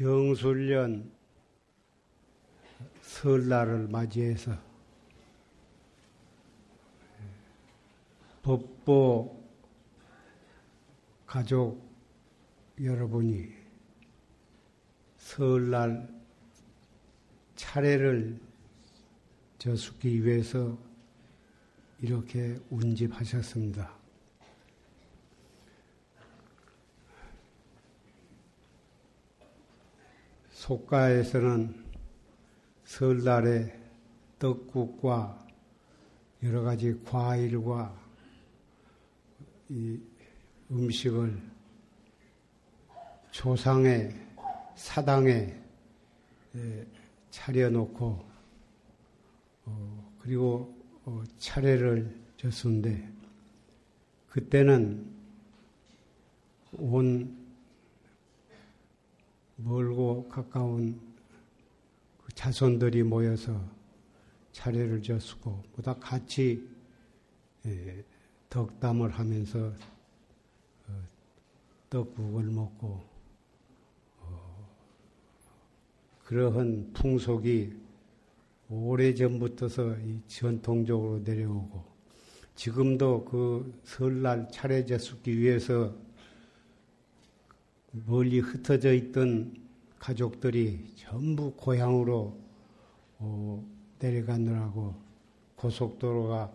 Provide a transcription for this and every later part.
병술년 설날을 맞이해서 법보 가족 여러분이 설날 차례를 저수기 위해서 이렇게 운집하셨습니다. 속가에서는 설날에 떡국과 여러 가지 과일과 이 음식을 조상의 사당에 차려놓고 어, 그리고 어, 차례를 줬는데 그때는 온 멀고 가까운 그 자손들이 모여서 차례를 졌고 보다 같이 예, 덕담을 하면서 어, 떡국을 먹고 어, 그러한 풍속이 오래 전부터서 전통적으로 내려오고 지금도 그 설날 차례 졌기 위해서 멀리 흩어져 있던 가족들이 전부 고향으로 어, 내려가느라고 고속도로가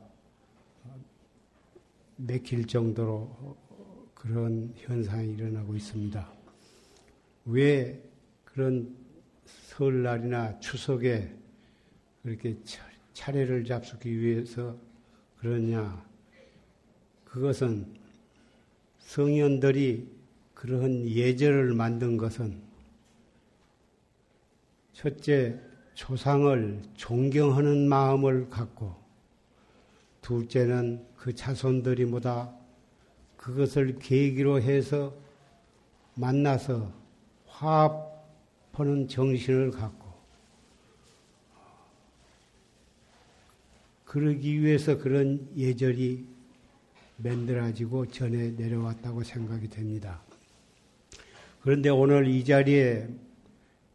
맥힐 정도로 그런 현상이 일어나고 있습니다. 왜 그런 설날이나 추석에 그렇게 차례를 잡수기 위해서 그러냐? 그것은 성현들이 그러한 예절을 만든 것은 첫째 조상을 존경하는 마음을 갖고 둘째는 그 자손들이 보다 그것을 계기로 해서 만나서 화합하는 정신을 갖고 그러기 위해서 그런 예절이 만들어지고 전해 내려왔다고 생각이 됩니다. 그런데 오늘 이 자리에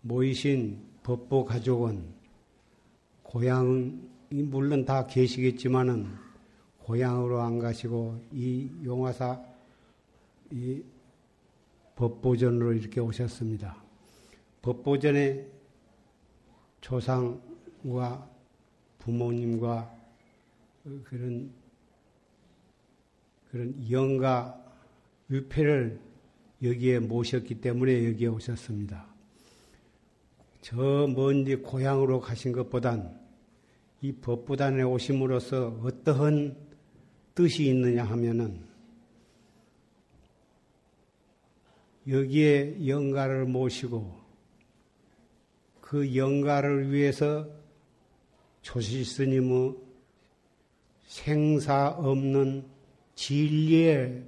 모이신 법보 가족은 고향이 물론 다 계시겠지만은 고향으로 안 가시고 이 용화사 이 법보전으로 이렇게 오셨습니다. 법보전에 조상과 부모님과 그런 그런 영가 위패를 여기에 모셨기 때문에 여기에 오셨습니다. 저 먼지 고향으로 가신 것보단 이 법부단에 오심으로써 어떠한 뜻이 있느냐 하면은 여기에 영가를 모시고 그 영가를 위해서 조실 스님의 생사 없는 진리의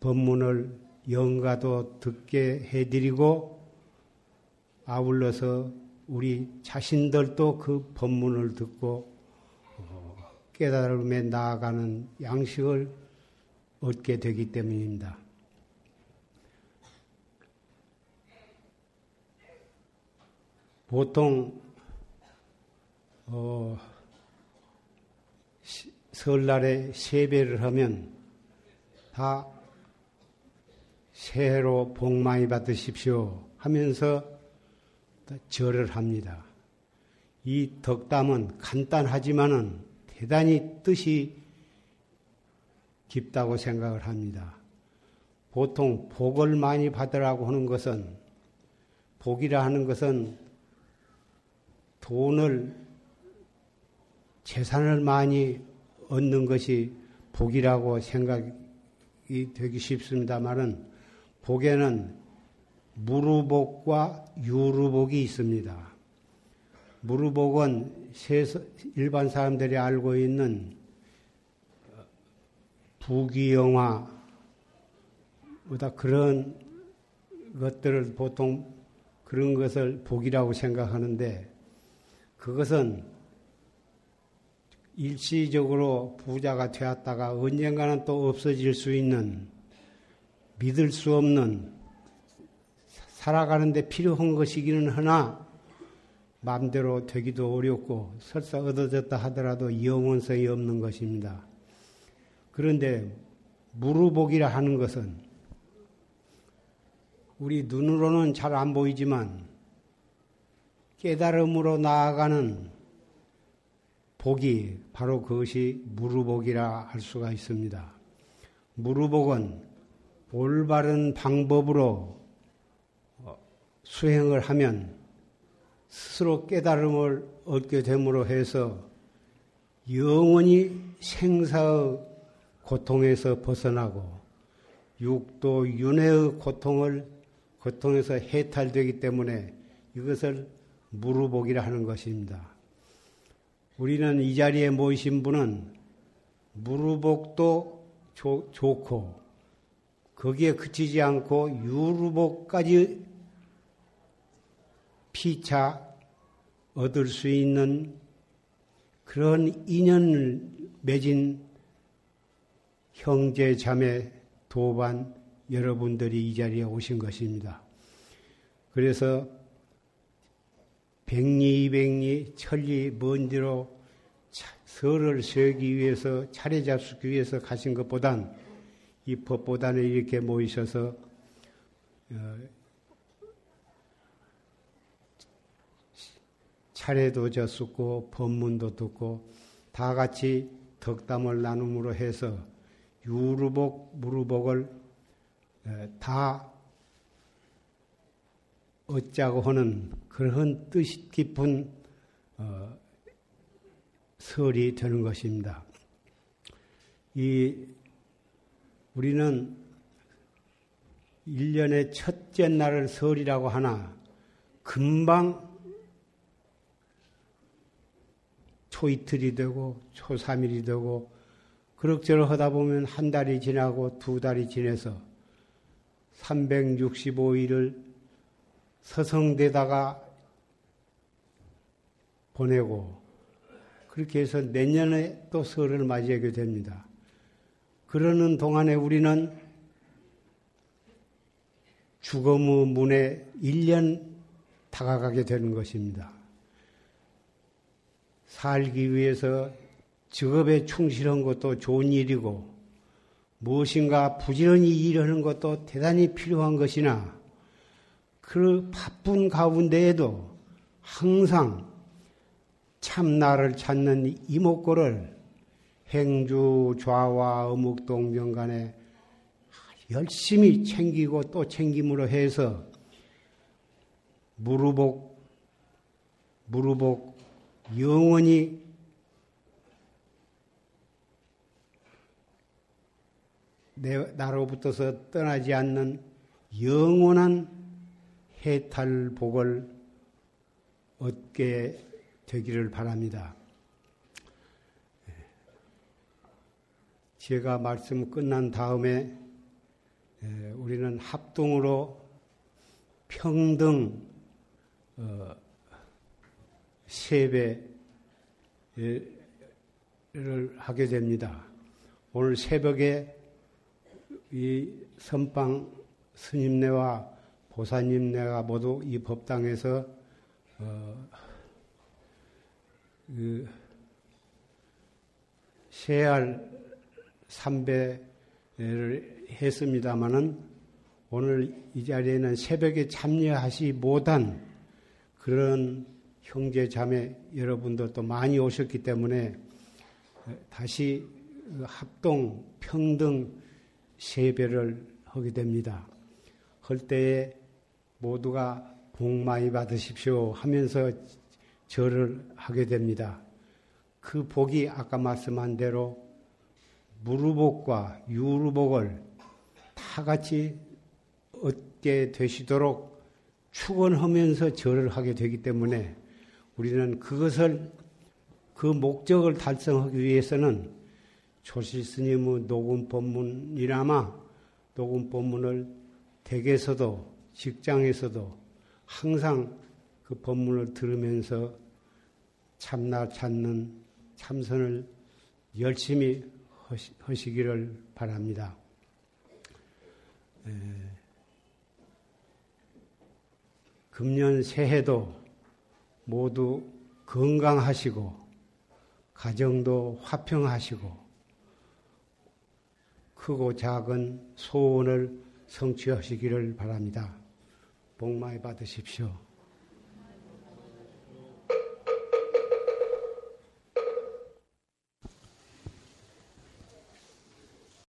법문을 영가도 듣게 해드리고 아울러서 우리 자신들도 그 법문을 듣고 어, 깨달음에 나아가는 양식을 얻게 되기 때문입니다. 보통 어, 설날에 세배를 하면 다 새해로 복 많이 받으십시오 하면서 절을 합니다. 이 덕담은 간단하지만은 대단히 뜻이 깊다고 생각을 합니다. 보통 복을 많이 받으라고 하는 것은 복이라 하는 것은 돈을 재산을 많이 얻는 것이 복이라고 생각이 되기 쉽습니다만은 복에는 무루복과 유루복이 있습니다. 무루복은 일반 사람들이 알고 있는 부귀영화, 보다 그런 것들을 보통 그런 것을 복이라고 생각하는데 그것은 일시적으로 부자가 되었다가 언젠가는 또 없어질 수 있는 믿을 수 없는 살아가는데 필요한 것이기는 하나 마음대로 되기도 어렵고 설사 얻어졌다 하더라도 영원성이 없는 것입니다. 그런데 무루복이라 하는 것은 우리 눈으로는 잘 안 보이지만 깨달음으로 나아가는 복이 바로 그것이 무루복이라 할 수가 있습니다. 무루복은 올바른 방법으로 어, 수행을 하면 스스로 깨달음을 얻게 됨으로 해서 영원히 생사의 고통에서 벗어나고 육도 윤회의 고통을 고통에서 해탈되기 때문에 이것을 무루복이라 하는 것입니다. 우리는 이 자리에 모이신 분은 무루복도 조, 좋고 거기에 그치지 않고 유루복까지 피차 얻을 수 있는 그런 인연을 맺은 형제 자매 도반 여러분들이 이 자리에 오신 것입니다. 그래서 백리 이백리 천리 먼지로 설을 세우기 위해서 차례 잡수기 위해서 가신 것보단 이 법보다는 이렇게 모이셔서 어, 차례도 졌었고 법문도 듣고 다 같이 덕담을 나눔으로 해서 유루복 무루복을 다 얻자고 하는 그런 뜻 깊은 어, 설이 되는 것입니다. 이 우리는 1년의 첫째 날을 설이라고 하나 금방 초이틀이 되고 초삼일이 되고 그럭저럭 하다 보면 한 달이 지나고 두 달이 지나서 365일을 서성대다가 보내고 그렇게 해서 내년에 또 설을 맞이하게 됩니다. 그러는 동안에 우리는 죽음의 문에 1년 다가가게 되는 것입니다. 살기 위해서 직업에 충실한 것도 좋은 일이고 무엇인가 부지런히 일하는 것도 대단히 필요한 것이나 그 바쁜 가운데에도 항상 참나를 찾는 이목구를 행주 좌와 어묵 동정 간에 열심히 챙기고 또 챙김으로 해서 무르복, 무르복 영원히 내, 나로부터서 떠나지 않는 영원한 해탈복을 얻게 되기를 바랍니다. 제가 말씀 끝난 다음에 우리는 합동으로 평등 어, 세배를 하게 됩니다. 오늘 새벽에 이 선방 스님네와 보사님네가 모두 이 법당에서 어, 그 세알 삼배를 했습니다마는 오늘 이 자리에는 새벽에 참여하시 못한 그런 형제 자매 여러분들도 많이 오셨기 때문에 다시 합동 평등 세배를 하게 됩니다. 할 때에 모두가 복 많이 받으십시오 하면서 절을 하게 됩니다. 그 복이 아까 말씀한 대로 무루복과 유루복을 다 같이 얻게 되시도록 축원하면서 절을 하게 되기 때문에 우리는 그것을 그 목적을 달성하기 위해서는 조실 스님의 녹음 법문이라마 녹음 법문을 댁에서도 직장에서도 항상 그 법문을 들으면서 참나 찾는 참선을 열심히 하시, 기를 바랍니다. 금년 새해도 모두 건강하시고 가정도 화평하시고 크고 작은 소원을 성취하시기를 바랍니다. 복 많이 받으십시오.